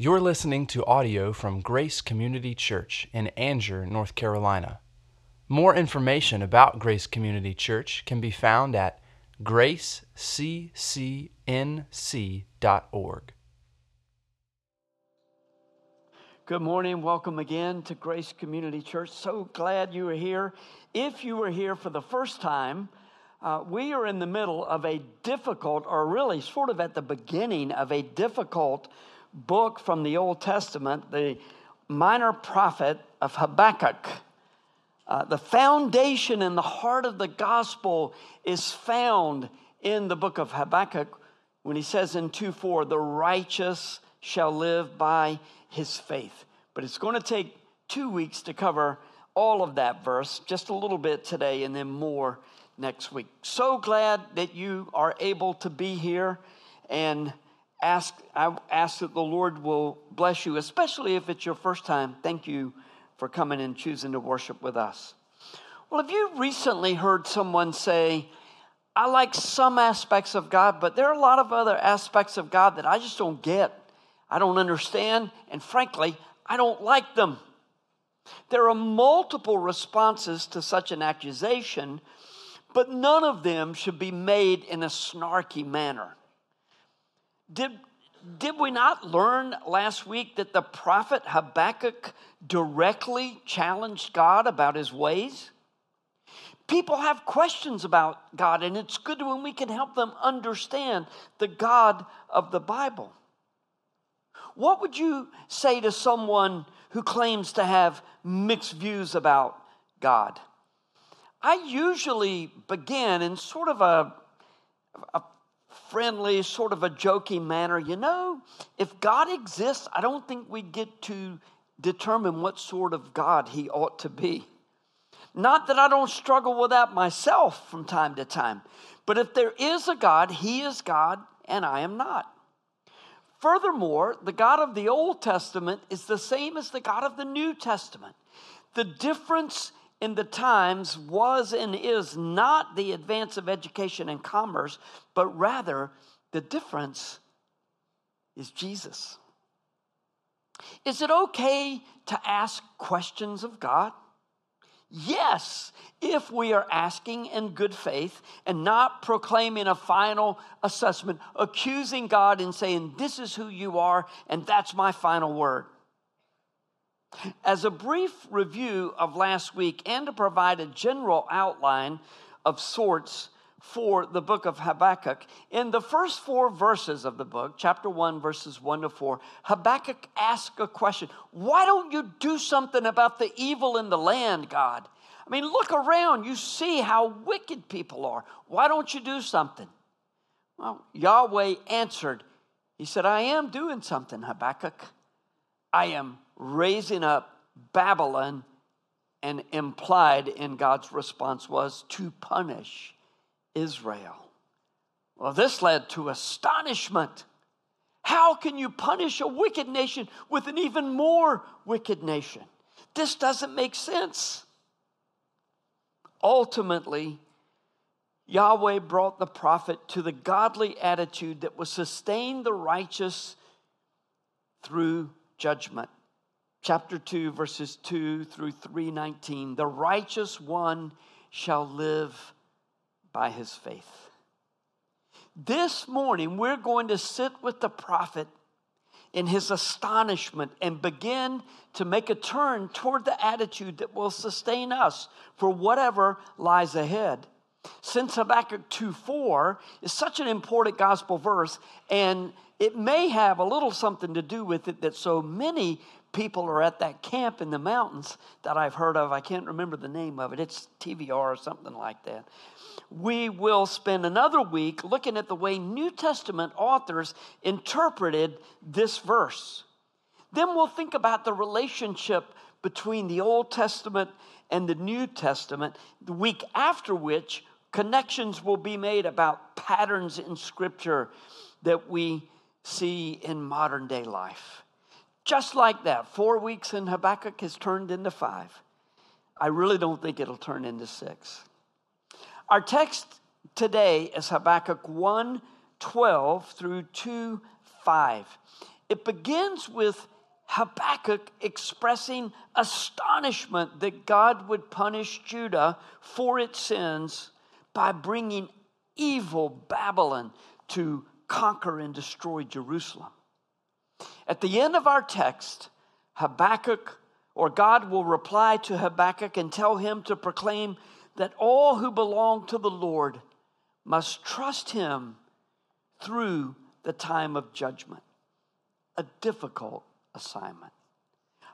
You're listening to audio from Grace Community Church in Angier, North Carolina. More information about Grace Community Church can be found at graceccnc.org. Good morning. Welcome again to Grace Community Church. So glad you are here. If you are here for the first time, uh, we are in the middle of a difficult, or really sort of at the beginning of a difficult book from the Old Testament, the minor prophet of Habakkuk. Uh, the foundation and the heart of the gospel is found in the book of Habakkuk when he says in 2 4, the righteous shall live by his faith. But it's going to take two weeks to cover all of that verse, just a little bit today and then more next week. So glad that you are able to be here and ask I ask that the Lord will bless you, especially if it's your first time. Thank you for coming and choosing to worship with us. Well, have you recently heard someone say, I like some aspects of God, but there are a lot of other aspects of God that I just don't get. I don't understand, and frankly, I don't like them. There are multiple responses to such an accusation, but none of them should be made in a snarky manner. Did, did we not learn last week that the prophet Habakkuk directly challenged God about his ways? People have questions about God, and it's good when we can help them understand the God of the Bible. What would you say to someone who claims to have mixed views about God? I usually begin in sort of a, a friendly, sort of a joking manner. You know, if God exists, I don't think we get to determine what sort of God he ought to be. Not that I don't struggle with that myself from time to time, but if there is a God, he is God and I am not. Furthermore, the God of the Old Testament is the same as the God of the New Testament. The difference in the times was and is not the advance of education and commerce, but rather the difference is Jesus. Is it okay to ask questions of God? Yes, if we are asking in good faith and not proclaiming a final assessment, accusing God and saying, This is who you are, and that's my final word. As a brief review of last week and to provide a general outline of sorts for the book of Habakkuk, in the first four verses of the book, chapter 1, verses 1 to 4, Habakkuk asks a question Why don't you do something about the evil in the land, God? I mean, look around. You see how wicked people are. Why don't you do something? Well, Yahweh answered. He said, I am doing something, Habakkuk. I am raising up Babylon, and implied in God's response was to punish Israel. Well, this led to astonishment. How can you punish a wicked nation with an even more wicked nation? This doesn't make sense. Ultimately, Yahweh brought the prophet to the godly attitude that would sustain the righteous through judgment chapter 2 verses 2 through 319 the righteous one shall live by his faith. This morning we're going to sit with the prophet in his astonishment and begin to make a turn toward the attitude that will sustain us for whatever lies ahead. Since habakkuk 2 4 is such an important gospel verse and it may have a little something to do with it that so many people are at that camp in the mountains that I've heard of. I can't remember the name of it. It's TVR or something like that. We will spend another week looking at the way New Testament authors interpreted this verse. Then we'll think about the relationship between the Old Testament and the New Testament, the week after which connections will be made about patterns in Scripture that we see in modern day life. Just like that, four weeks in Habakkuk has turned into five. I really don't think it'll turn into six. Our text today is Habakkuk 1 12 through 2 5. It begins with Habakkuk expressing astonishment that God would punish Judah for its sins by bringing evil Babylon to conquer and destroy Jerusalem. At the end of our text, Habakkuk or God will reply to Habakkuk and tell him to proclaim that all who belong to the Lord must trust him through the time of judgment. A difficult assignment.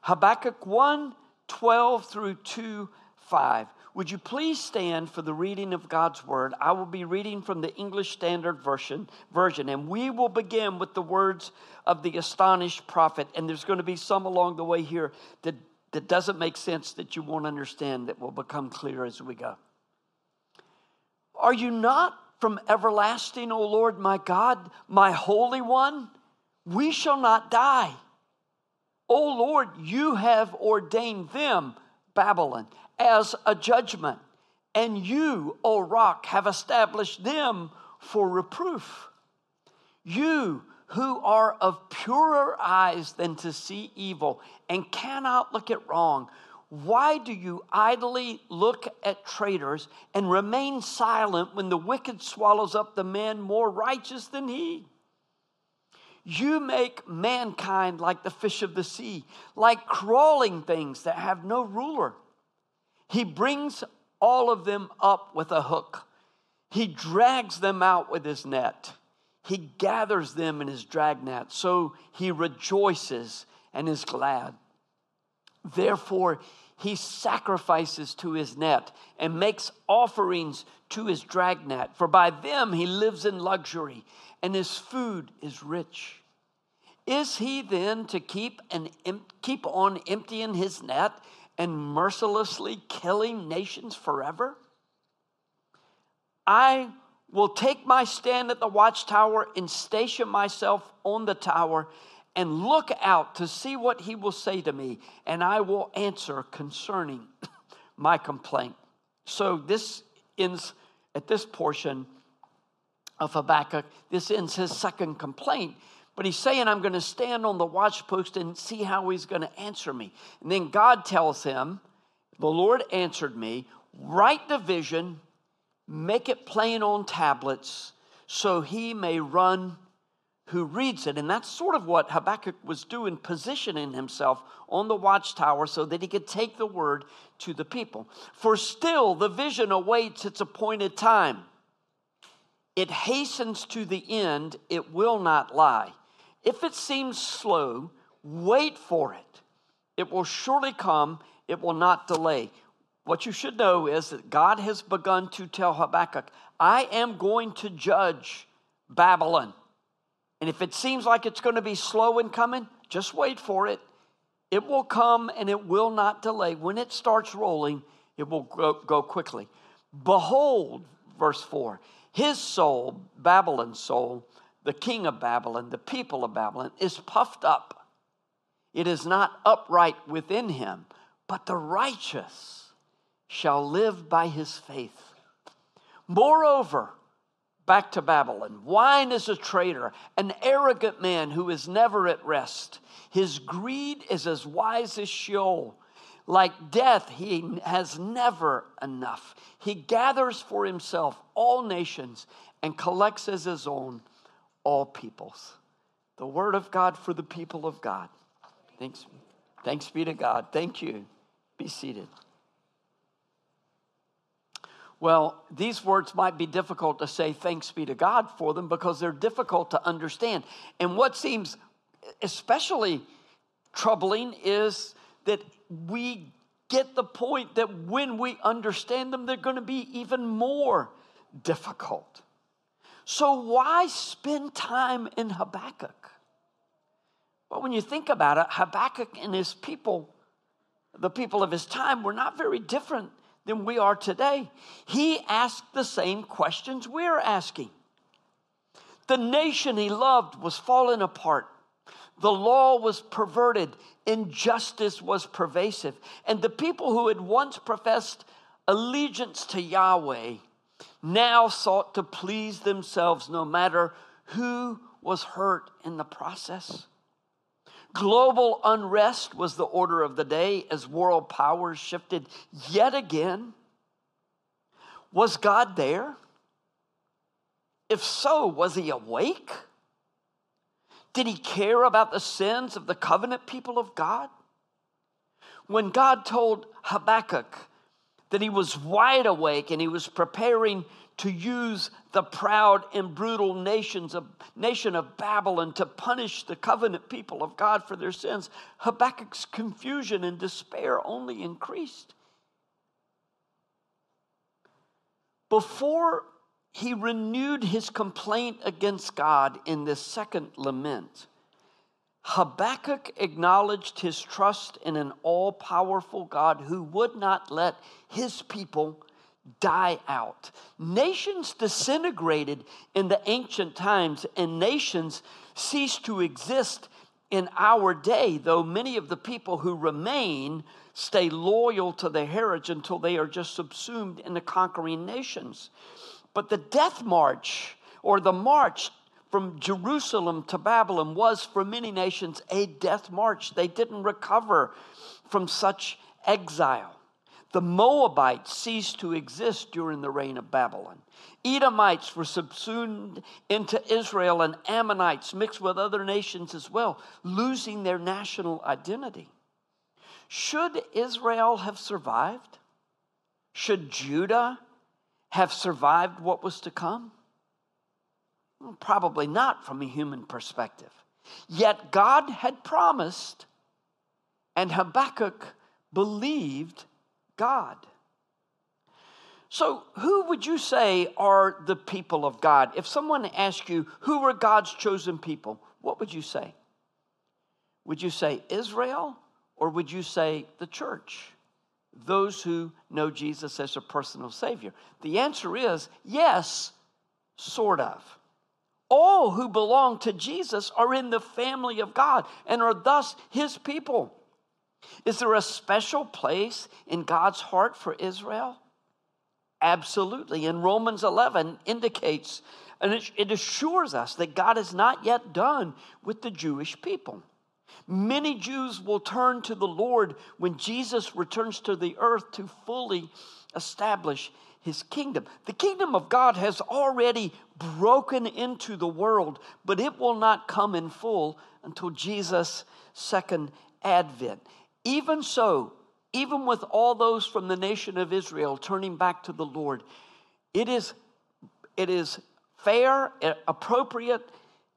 Habakkuk 1 12 through 2 5. Would you please stand for the reading of God's word? I will be reading from the English Standard Version, version, and we will begin with the words of the astonished prophet. And there's going to be some along the way here that, that doesn't make sense that you won't understand that will become clear as we go. Are you not from everlasting, O Lord my God, my Holy One? We shall not die. O Lord, you have ordained them, Babylon, as a judgment, and you, O rock, have established them for reproof. You who are of purer eyes than to see evil and cannot look at wrong, why do you idly look at traitors and remain silent when the wicked swallows up the man more righteous than he? You make mankind like the fish of the sea, like crawling things that have no ruler. He brings all of them up with a hook. He drags them out with his net. He gathers them in his dragnet. So he rejoices and is glad. Therefore, he sacrifices to his net and makes offerings to his dragnet. For by them he lives in luxury and his food is rich. Is he then to keep, and keep on emptying his net and mercilessly killing nations forever? I will take my stand at the watchtower and station myself on the tower and look out to see what he will say to me, and I will answer concerning my complaint. So this ends at this portion of Habakkuk, this ends his second complaint. But he's saying, I'm going to stand on the watchpost and see how he's going to answer me. And then God tells him, The Lord answered me, write the vision, make it plain on tablets, so he may run who reads it. And that's sort of what Habakkuk was doing, positioning himself on the watchtower so that he could take the word to the people. For still the vision awaits its appointed time. It hastens to the end, it will not lie. If it seems slow, wait for it. It will surely come, it will not delay. What you should know is that God has begun to tell Habakkuk, I am going to judge Babylon. And if it seems like it's going to be slow in coming, just wait for it. It will come and it will not delay. When it starts rolling, it will go, quickly. Behold, verse 4 his soul, Babylon's soul, the king of Babylon, the people of Babylon, is puffed up. It is not upright within him, but the righteous shall live by his faith. Moreover, back to Babylon, wine is a traitor, an arrogant man who is never at rest. His greed is as wise as Sheol. Like death, he has never enough. He gathers for himself all nations and collects as his own all peoples. The word of God for the people of God. Thanks, thanks be to God. Thank you. Be seated. Well, these words might be difficult to say thanks be to God for them because they're difficult to understand. And what seems especially troubling is that we get the point that when we understand them, they're going to be even more difficult. So, why spend time in Habakkuk? Well, when you think about it, Habakkuk and his people, the people of his time, were not very different than we are today. He asked the same questions we're asking. The nation he loved was falling apart. The law was perverted, injustice was pervasive, and the people who had once professed allegiance to Yahweh now sought to please themselves no matter who was hurt in the process. Global unrest was the order of the day as world powers shifted yet again. Was God there? If so, was he awake? Did he care about the sins of the covenant people of God? When God told Habakkuk that he was wide awake and he was preparing to use the proud and brutal nations of, nation of Babylon to punish the covenant people of God for their sins, Habakkuk's confusion and despair only increased. Before he renewed his complaint against God in this second lament, Habakkuk acknowledged his trust in an all powerful God who would not let his people die out. Nations disintegrated in the ancient times, and nations ceased to exist in our day, though many of the people who remain stay loyal to their heritage until they are just subsumed in the conquering nations. But the death march or the march from Jerusalem to Babylon was for many nations a death march. They didn't recover from such exile. The Moabites ceased to exist during the reign of Babylon. Edomites were subsumed into Israel, and Ammonites mixed with other nations as well, losing their national identity. Should Israel have survived? Should Judah have survived what was to come? Probably not from a human perspective. Yet God had promised, and Habakkuk believed God. So, who would you say are the people of God? If someone asked you, who are God's chosen people, what would you say? Would you say Israel or would you say the church? Those who know Jesus as a personal Savior. The answer is yes, sort of all who belong to Jesus are in the family of God and are thus his people. Is there a special place in God's heart for Israel? Absolutely. And Romans 11 indicates and it assures us that God is not yet done with the Jewish people. Many Jews will turn to the Lord when Jesus returns to the earth to fully establish his kingdom. The kingdom of God has already broken into the world, but it will not come in full until Jesus' second advent. Even so, even with all those from the nation of Israel turning back to the Lord, it is, it is fair, eh, appropriate,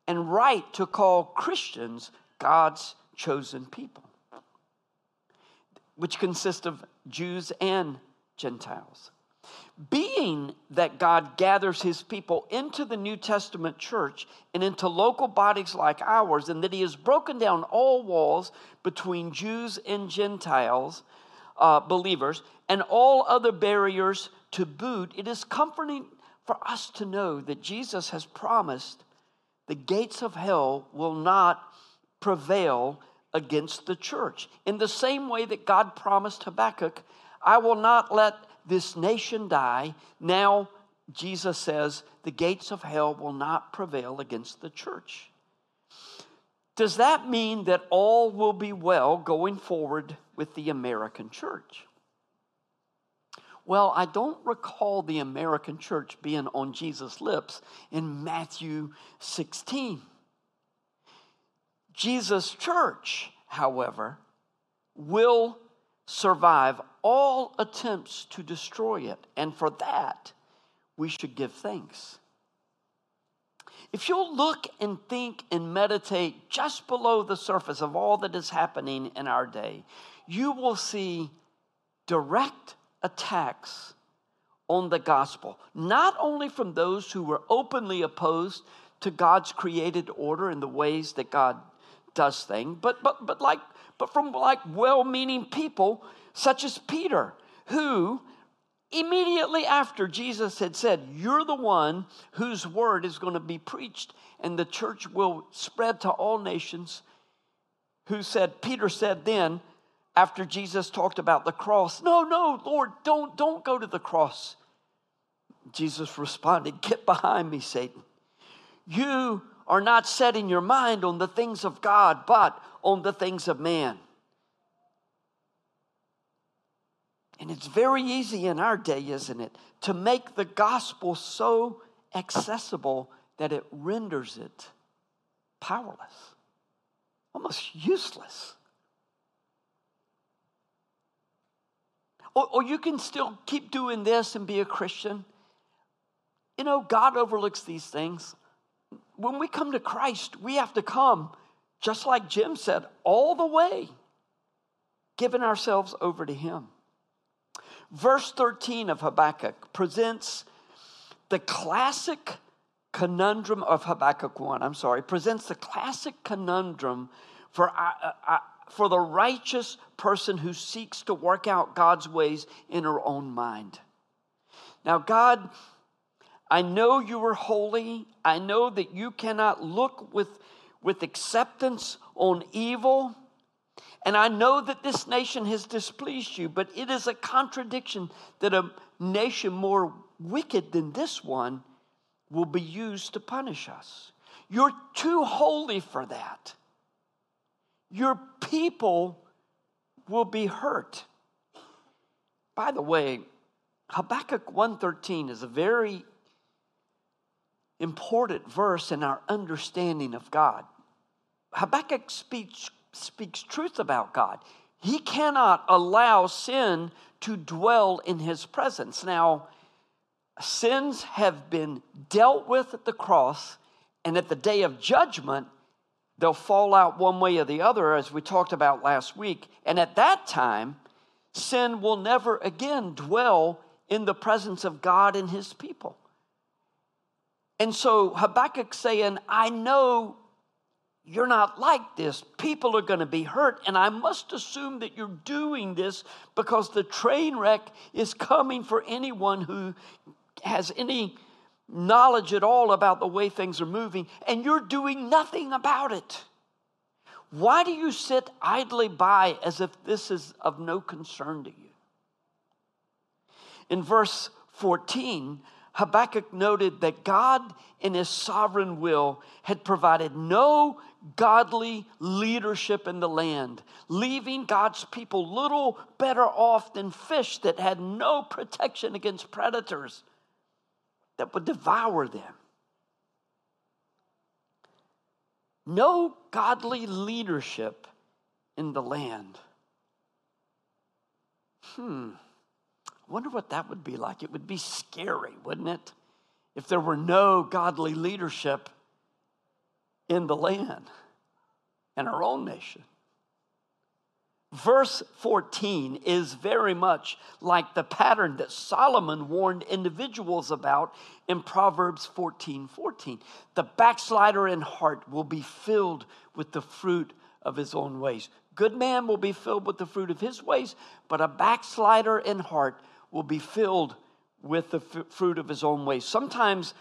and right to call Christians God's chosen people, which consist of Jews and Gentiles. Being that God gathers his people into the New Testament church and into local bodies like ours, and that he has broken down all walls between Jews and Gentiles, uh, believers, and all other barriers to boot, it is comforting for us to know that Jesus has promised the gates of hell will not prevail against the church. In the same way that God promised Habakkuk, I will not let this nation die. Now, Jesus says, the gates of hell will not prevail against the church. Does that mean that all will be well going forward with the American church? Well, I don't recall the American church being on Jesus' lips in Matthew 16. Jesus' church, however, will survive all attempts to destroy it. And for that, we should give thanks. If you'll look and think and meditate just below the surface of all that is happening in our day, you will see direct attacks on the gospel, not only from those who were openly opposed to God's created order and the ways that God does things, but, but, but like but from like well meaning people such as Peter, who immediately after Jesus had said, You're the one whose word is going to be preached and the church will spread to all nations, who said, Peter said then, after Jesus talked about the cross, No, no, Lord, don't, don't go to the cross. Jesus responded, Get behind me, Satan. You are not setting your mind on the things of God, but on the things of man. And it's very easy in our day, isn't it, to make the gospel so accessible that it renders it powerless, almost useless. Or, or you can still keep doing this and be a Christian. You know, God overlooks these things. When we come to Christ, we have to come, just like Jim said, all the way, giving ourselves over to Him. Verse 13 of Habakkuk presents the classic conundrum of Habakkuk 1, I'm sorry, presents the classic conundrum for, uh, uh, uh, for the righteous person who seeks to work out God's ways in her own mind. Now, God, I know you are holy. I know that you cannot look with, with acceptance on evil. And I know that this nation has displeased you, but it is a contradiction that a nation more wicked than this one will be used to punish us. You're too holy for that. Your people will be hurt. By the way, Habakkuk 1:13 is a very important verse in our understanding of God. Habakkuk speaks, speaks truth about God. He cannot allow sin to dwell in his presence. Now, sins have been dealt with at the cross, and at the day of judgment, they'll fall out one way or the other, as we talked about last week. And at that time, sin will never again dwell in the presence of God and his people. And so Habakkuk saying, I know you're not like this. People are going to be hurt, and I must assume that you're doing this because the train wreck is coming for anyone who has any knowledge at all about the way things are moving, and you're doing nothing about it. Why do you sit idly by as if this is of no concern to you? In verse 14, Habakkuk noted that God, in his sovereign will, had provided no godly leadership in the land, leaving God's people little better off than fish that had no protection against predators that would devour them. No godly leadership in the land. Hmm. I wonder what that would be like. It would be scary, wouldn't it? If there were no godly leadership in the land and our own nation. Verse 14 is very much like the pattern that Solomon warned individuals about in Proverbs 14 14. The backslider in heart will be filled with the fruit of his own ways. Good man will be filled with the fruit of his ways, but a backslider in heart will be filled with the f- fruit of his own ways. Sometimes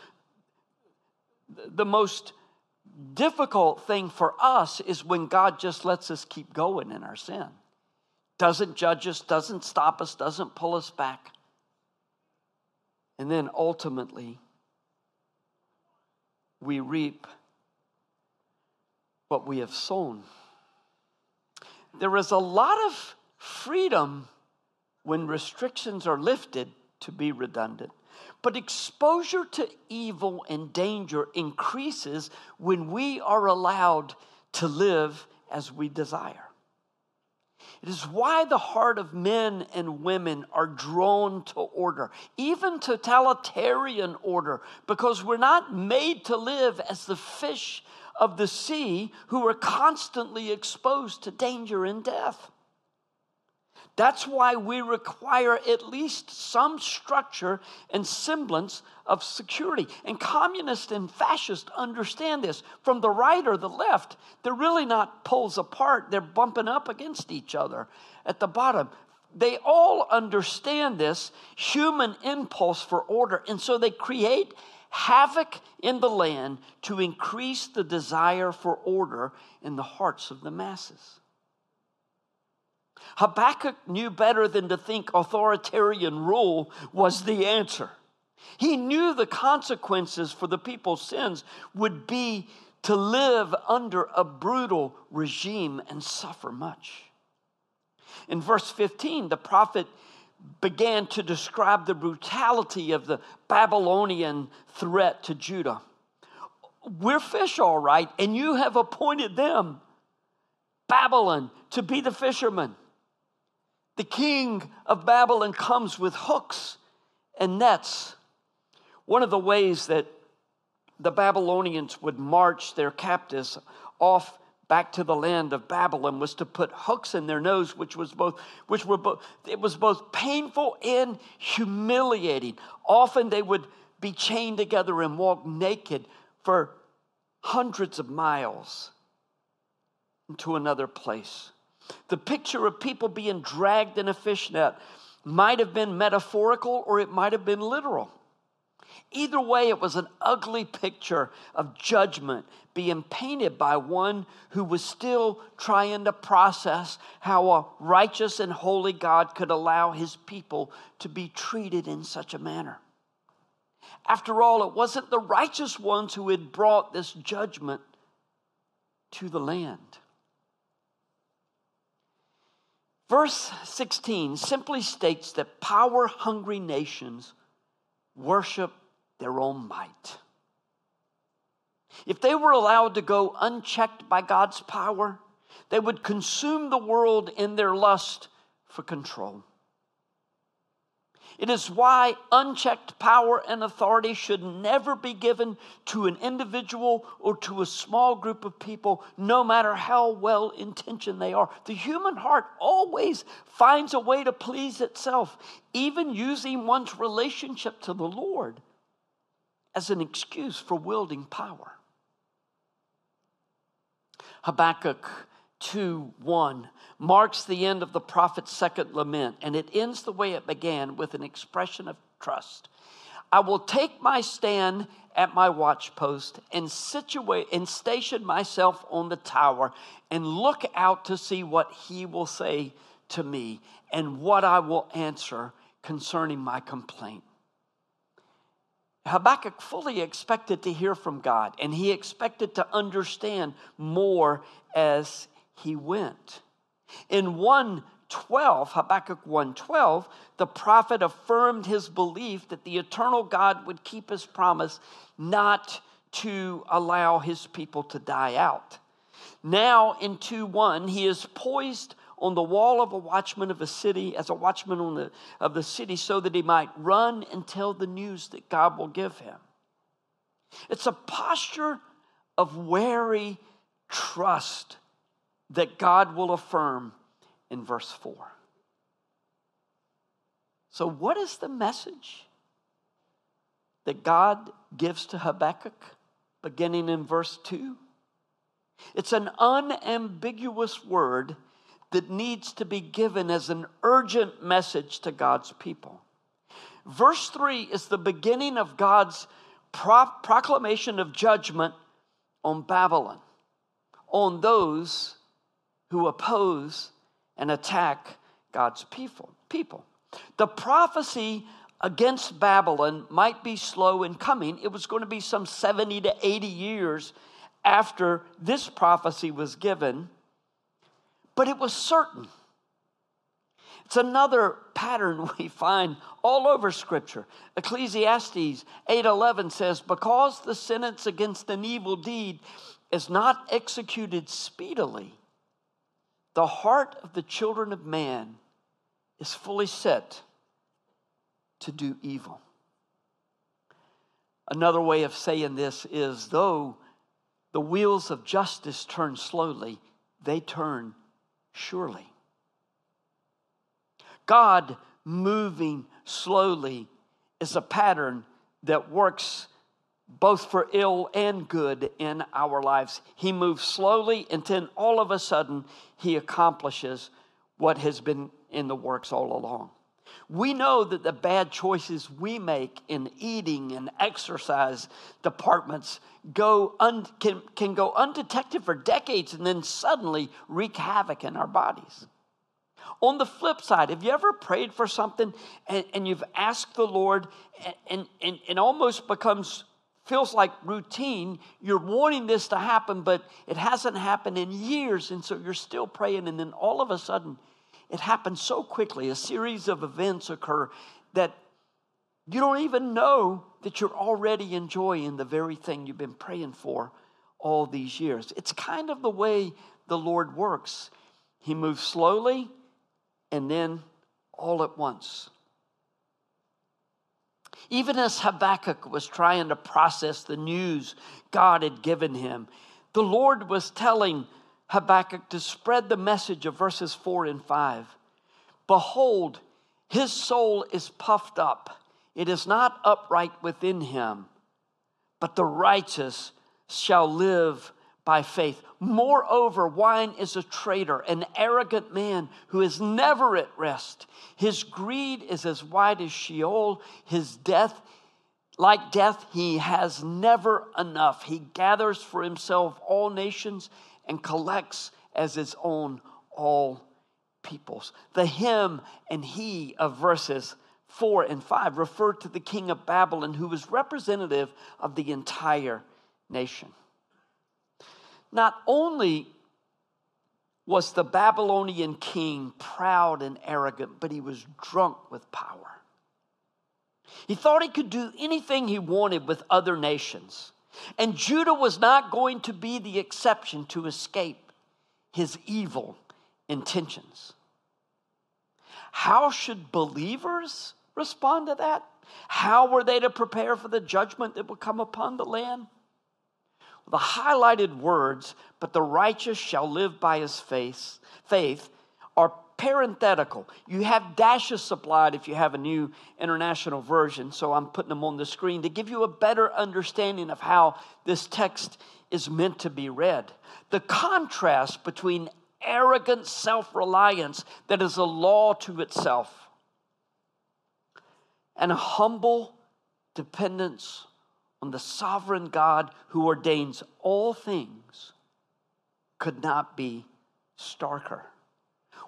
the most difficult thing for us is when God just lets us keep going in our sin. Doesn't judge us, doesn't stop us, doesn't pull us back. And then ultimately, we reap what we have sown. There is a lot of freedom when restrictions are lifted to be redundant. But exposure to evil and danger increases when we are allowed to live as we desire. It is why the heart of men and women are drawn to order, even totalitarian order, because we're not made to live as the fish of the sea who are constantly exposed to danger and death. That's why we require at least some structure and semblance of security. And communists and fascists understand this. From the right or the left, they're really not poles apart, they're bumping up against each other at the bottom. They all understand this human impulse for order, and so they create havoc in the land to increase the desire for order in the hearts of the masses. Habakkuk knew better than to think authoritarian rule was the answer. He knew the consequences for the people's sins would be to live under a brutal regime and suffer much. In verse 15, the prophet began to describe the brutality of the Babylonian threat to Judah. We're fish, all right, and you have appointed them, Babylon, to be the fishermen. The king of Babylon comes with hooks and nets. One of the ways that the Babylonians would march their captives off back to the land of Babylon was to put hooks in their nose, which was both, which were both, it was both painful and humiliating. Often they would be chained together and walk naked for hundreds of miles into another place. The picture of people being dragged in a fishnet might have been metaphorical or it might have been literal. Either way, it was an ugly picture of judgment being painted by one who was still trying to process how a righteous and holy God could allow his people to be treated in such a manner. After all, it wasn't the righteous ones who had brought this judgment to the land. Verse 16 simply states that power hungry nations worship their own might. If they were allowed to go unchecked by God's power, they would consume the world in their lust for control. It is why unchecked power and authority should never be given to an individual or to a small group of people, no matter how well intentioned they are. The human heart always finds a way to please itself, even using one's relationship to the Lord as an excuse for wielding power. Habakkuk 2 1 marks the end of the prophet's second lament, and it ends the way it began with an expression of trust. I will take my stand at my watchpost and situate and station myself on the tower and look out to see what he will say to me and what I will answer concerning my complaint. Habakkuk fully expected to hear from God and he expected to understand more as he went. In 112, Habakkuk 112, the prophet affirmed his belief that the eternal God would keep his promise not to allow his people to die out. Now in 2 1, he is poised on the wall of a watchman of a city, as a watchman on the, of the city, so that he might run and tell the news that God will give him. It's a posture of wary trust that God will affirm in verse 4. So, what is the message that God gives to Habakkuk beginning in verse 2? It's an unambiguous word that needs to be given as an urgent message to God's people. Verse 3 is the beginning of God's pro- proclamation of judgment on Babylon, on those who oppose and attack God's people. people. The prophecy against Babylon might be slow in coming. It was going to be some 70 to 80 years after this prophecy was given but it was certain. It's another pattern we find all over scripture. Ecclesiastes 8:11 says, "Because the sentence against an evil deed is not executed speedily, the heart of the children of man is fully set to do evil." Another way of saying this is though the wheels of justice turn slowly, they turn surely. God moving slowly is a pattern that works both for ill and good in our lives. He moves slowly, and then all of a sudden, He accomplishes what has been in the works all along. We know that the bad choices we make in eating and exercise departments go un, can, can go undetected for decades and then suddenly wreak havoc in our bodies. On the flip side, have you ever prayed for something and, and you've asked the Lord and, and, and it almost becomes feels like routine. You're wanting this to happen, but it hasn't happened in years, and so you're still praying, and then all of a sudden, it happens so quickly. A series of events occur that you don't even know that you're already enjoying the very thing you've been praying for all these years. It's kind of the way the Lord works. He moves slowly and then all at once. Even as Habakkuk was trying to process the news God had given him, the Lord was telling Habakkuk to spread the message of verses 4 and 5. Behold, his soul is puffed up, it is not upright within him, but the righteous shall live by faith. Moreover, wine is a traitor, an arrogant man who is never at rest. His greed is as wide as Sheol. His death, like death, he has never enough. He gathers for himself all nations and collects as his own all peoples. The him and he of verses 4 and 5 refer to the king of Babylon, who was representative of the entire nation. Not only was the Babylonian king proud and arrogant, but he was drunk with power. He thought he could do anything he wanted with other nations. And Judah was not going to be the exception to escape his evil intentions. How should believers respond to that? How were they to prepare for the judgment that would come upon the land? The highlighted words, but the righteous shall live by his faith, faith are parenthetical. You have dashes supplied if you have a new international version, so I'm putting them on the screen to give you a better understanding of how this text is meant to be read. The contrast between arrogant self reliance that is a law to itself and humble dependence on the sovereign God who ordains all things could not be starker.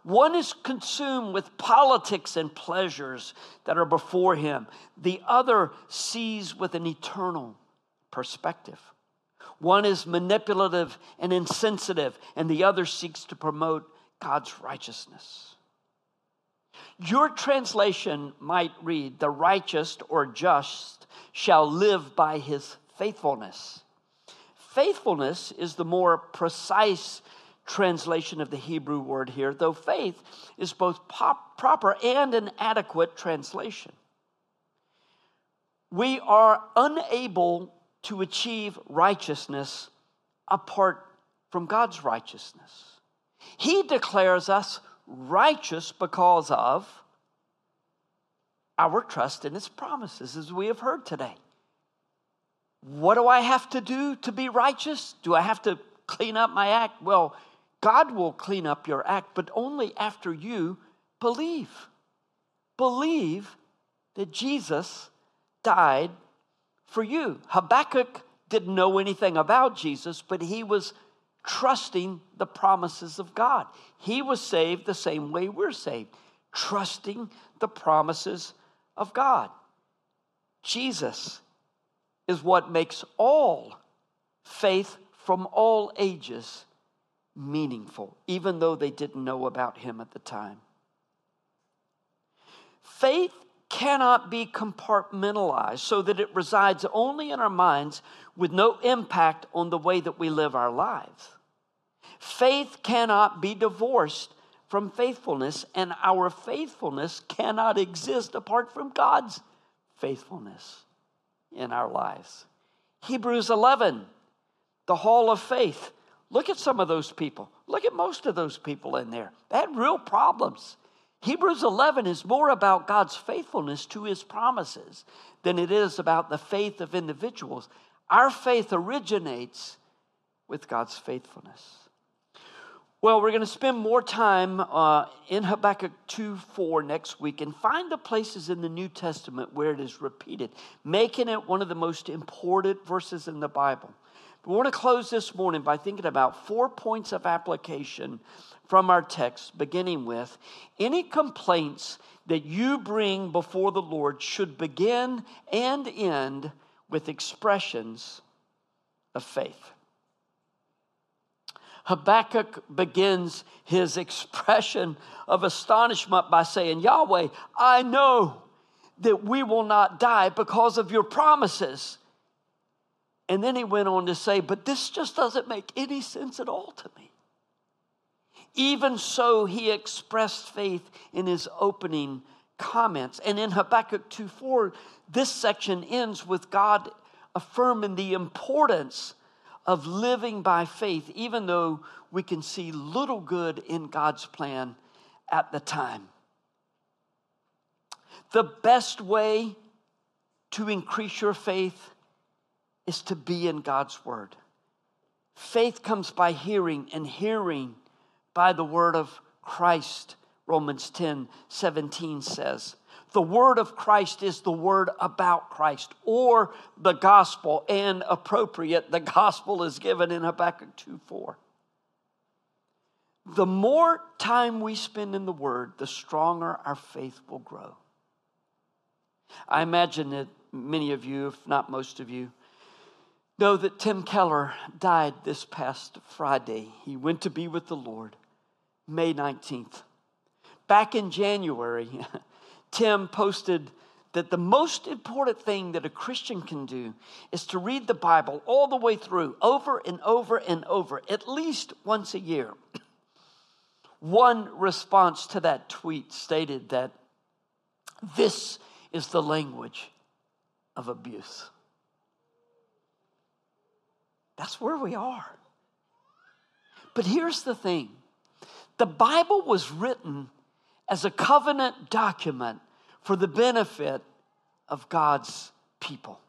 One is consumed with politics and pleasures that are before him, the other sees with an eternal perspective. One is manipulative and insensitive, and the other seeks to promote God's righteousness. Your translation might read, the righteous or just shall live by his faithfulness. Faithfulness is the more precise translation of the Hebrew word here, though faith is both pop, proper and an adequate translation. We are unable to achieve righteousness apart from God's righteousness. He declares us righteous because of our trust in his promises, as we have heard today. What do I have to do to be righteous? Do I have to clean up my act? Well, God will clean up your act, but only after you believe. Believe that Jesus died for you. Habakkuk didn't know anything about Jesus, but he was trusting the promises of God. He was saved the same way we're saved, trusting the promises of God. Jesus is what makes all faith from all ages meaningful, even though they didn't know about him at the time. Faith cannot be compartmentalized so that it resides only in our minds with no impact on the way that we live our lives. Faith cannot be divorced from faithfulness, and our faithfulness cannot exist apart from God's faithfulness in our lives. Hebrews 11, the hall of faith. Look at some of those people. Look at most of those people in there. They had real problems. Hebrews 11 is more about God's faithfulness to his promises than it is about the faith of individuals. Our faith originates with God's faithfulness. Well, we're going to spend more time uh, in Habakkuk 2 4 next week and find the places in the New Testament where it is repeated, making it one of the most important verses in the Bible. We want to close this morning by thinking about four points of application from our text, beginning with any complaints that you bring before the Lord should begin and end with expressions of faith. Habakkuk begins his expression of astonishment by saying, Yahweh, I know that we will not die because of your promises. And then he went on to say, But this just doesn't make any sense at all to me. Even so, he expressed faith in his opening comments. And in Habakkuk 2 4, this section ends with God affirming the importance of living by faith, even though we can see little good in God's plan at the time. The best way to increase your faith is to be in God's Word. Faith comes by hearing, and hearing by the Word of Christ, Romans 10 17 says. The word of Christ is the word about Christ or the gospel, and appropriate, the gospel is given in Habakkuk 2 4. The more time we spend in the word, the stronger our faith will grow. I imagine that many of you, if not most of you, know that Tim Keller died this past Friday. He went to be with the Lord May 19th. Back in January, Tim posted that the most important thing that a Christian can do is to read the Bible all the way through, over and over and over, at least once a year. One response to that tweet stated that this is the language of abuse. That's where we are. But here's the thing the Bible was written as a covenant document for the benefit of God's people.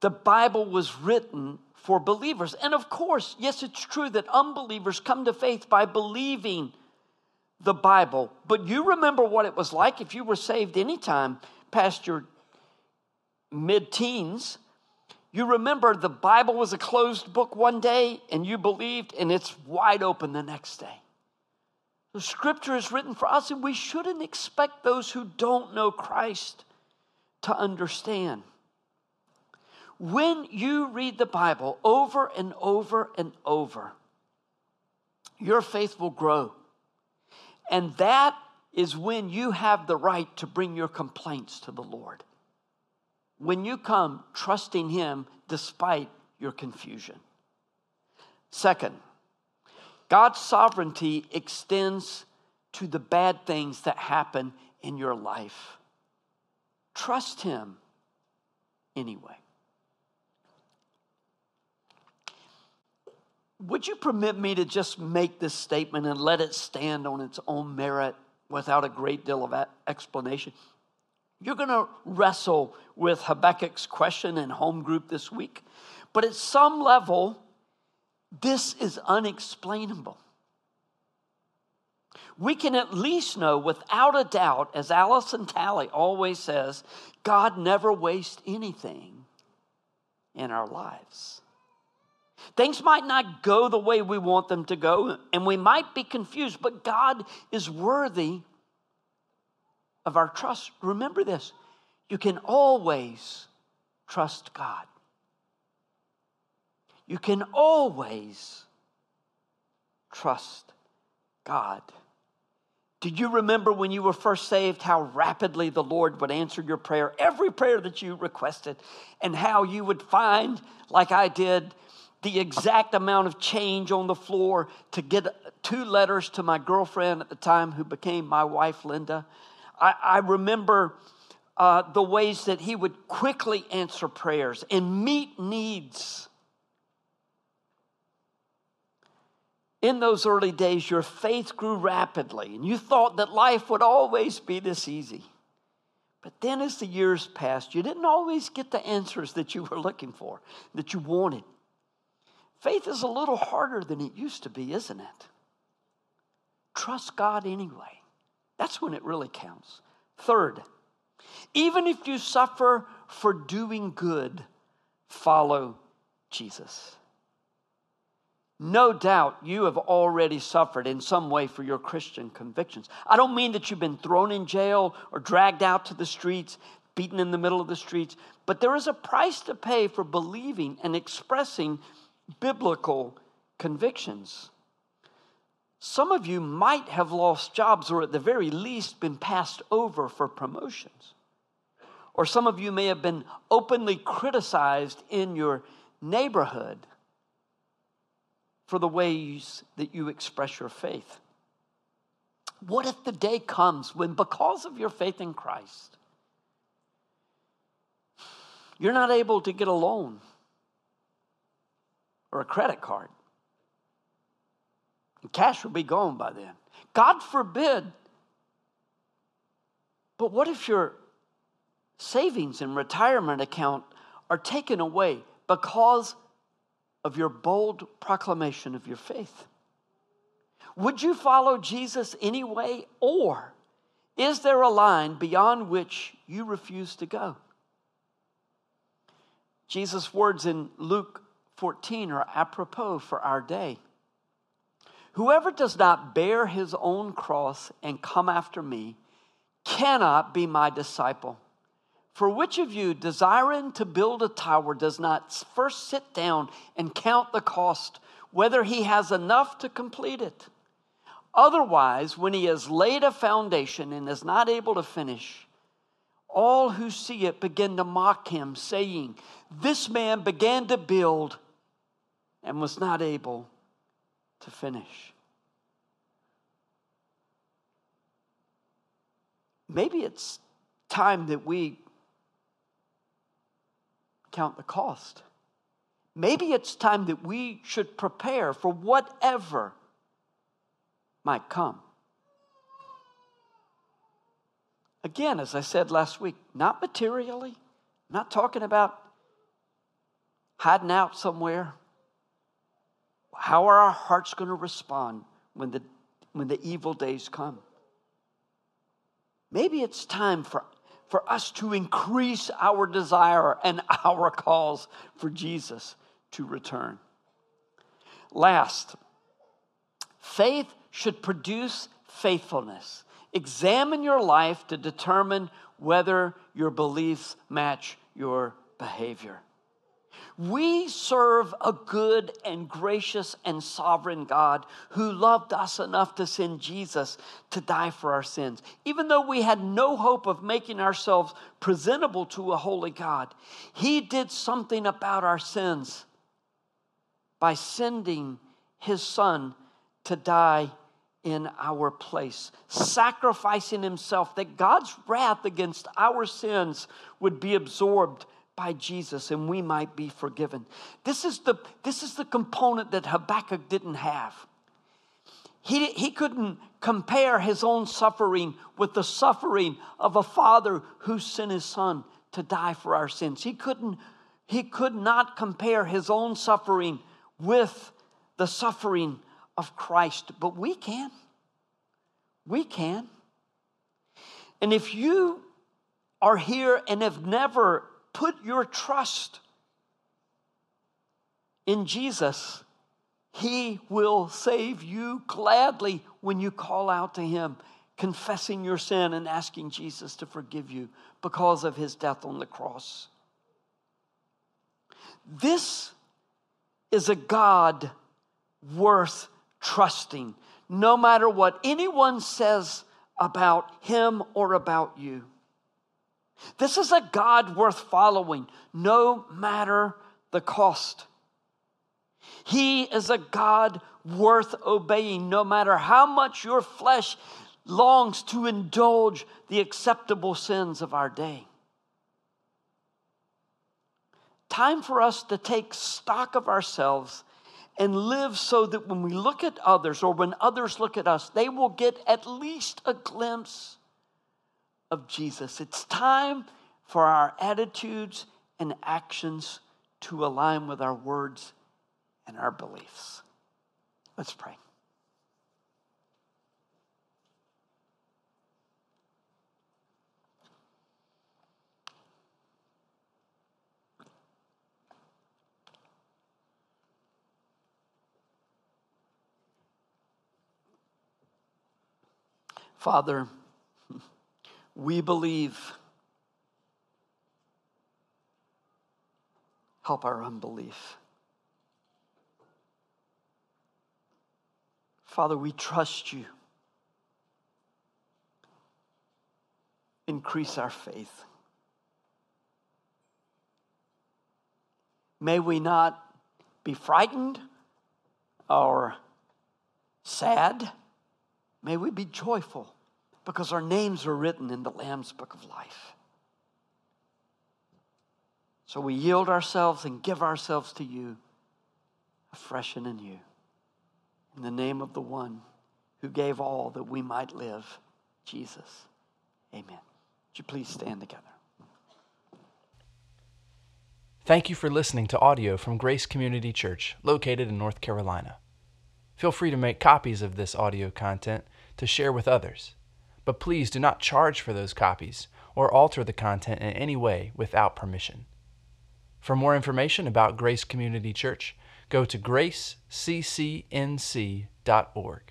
The Bible was written for believers. And of course, yes, it's true that unbelievers come to faith by believing the Bible. But you remember what it was like if you were saved anytime past your mid teens. You remember the Bible was a closed book one day and you believed, and it's wide open the next day. The scripture is written for us, and we shouldn't expect those who don't know Christ to understand. When you read the Bible over and over and over, your faith will grow. And that is when you have the right to bring your complaints to the Lord. When you come trusting Him despite your confusion. Second, God's sovereignty extends to the bad things that happen in your life. Trust Him anyway. Would you permit me to just make this statement and let it stand on its own merit without a great deal of explanation? You're going to wrestle with Habakkuk's question in home group this week, but at some level, this is unexplainable. We can at least know without a doubt, as Allison Talley always says, God never wastes anything in our lives. Things might not go the way we want them to go, and we might be confused, but God is worthy of our trust. Remember this you can always trust God. You can always trust God. Did you remember when you were first saved how rapidly the Lord would answer your prayer, every prayer that you requested, and how you would find, like I did, the exact amount of change on the floor to get two letters to my girlfriend at the time who became my wife, Linda? I, I remember uh, the ways that he would quickly answer prayers and meet needs in those early days, your faith grew rapidly and you thought that life would always be this easy. But then, as the years passed, you didn't always get the answers that you were looking for, that you wanted. Faith is a little harder than it used to be, isn't it? Trust God anyway. That's when it really counts. Third, even if you suffer for doing good, follow Jesus. No doubt you have already suffered in some way for your Christian convictions. I don't mean that you've been thrown in jail or dragged out to the streets, beaten in the middle of the streets. But there is a price to pay for believing and expressing biblical convictions. Some of you might have lost jobs or at the very least been passed over for promotions. Or some of you may have been openly criticized in your neighborhood for the ways that you express your faith. What if the day comes when, because of your faith in Christ, you're not able to get a loan or a credit card? And cash will be gone by then. God forbid. But what if your savings and retirement account are taken away because of your bold proclamation of your faith? Would you follow Jesus anyway, or is there a line beyond which you refuse to go? Jesus' words in Luke 14 are apropos for our day. Whoever does not bear his own cross and come after me cannot be my disciple. For which of you, desiring to build a tower, does not first sit down and count the cost, whether he has enough to complete it? Otherwise, when he has laid a foundation and is not able to finish, all who see it begin to mock him, saying, This man began to build and was not able to finish. Maybe it's time that we count the cost. Maybe it's time that we should prepare for whatever might come. Again, as I said last week, not materially, I'm not talking about hiding out somewhere. How are our hearts going to respond when the, when the evil days come? Maybe it's time for, for us to increase our desire and our calls for Jesus to return. Last, faith should produce faithfulness. Examine your life to determine whether your beliefs match your behavior. We serve a good and gracious and sovereign God who loved us enough to send Jesus to die for our sins. Even though we had no hope of making ourselves presentable to a holy God, He did something about our sins by sending His Son to die in our place, sacrificing Himself that God's wrath against our sins would be absorbed by Jesus and we might be forgiven. This is the, this is the component that Habakkuk didn't have. He, he couldn't compare his own suffering with the suffering of a father who sent his son to die for our sins. He couldn't, he could not compare his own suffering with the suffering of Christ, but we can. We can. And if you are here and have never put your trust in Jesus, He will save you gladly when you call out to Him, confessing your sin and asking Jesus to forgive you because of His death on the cross. This is a God worth trusting, no matter what anyone says about Him or about you. This is a God worth following, no matter the cost. He is a God worth obeying, no matter how much your flesh longs to indulge the acceptable sins of our day. Time for us to take stock of ourselves and live so that when we look at others or when others look at us, they will get at least a glimpse of Jesus. It's time for our attitudes and actions to align with our words and our beliefs. Let's pray. Father, we believe. Help our unbelief. Father, we trust you. Increase our faith. May we not be frightened or sad. May we be joyful because our names are written in the Lamb's book of life. So we yield ourselves and give ourselves to you, afresh and anew. In the name of the one who gave all that we might live, Jesus. Amen. Would you please stand together? Thank you for listening to audio from Grace Community Church, located in North Carolina. Feel free to make copies of this audio content to share with others, but please do not charge for those copies or alter the content in any way without permission. For more information about Grace Community Church, go to graceccnc.org.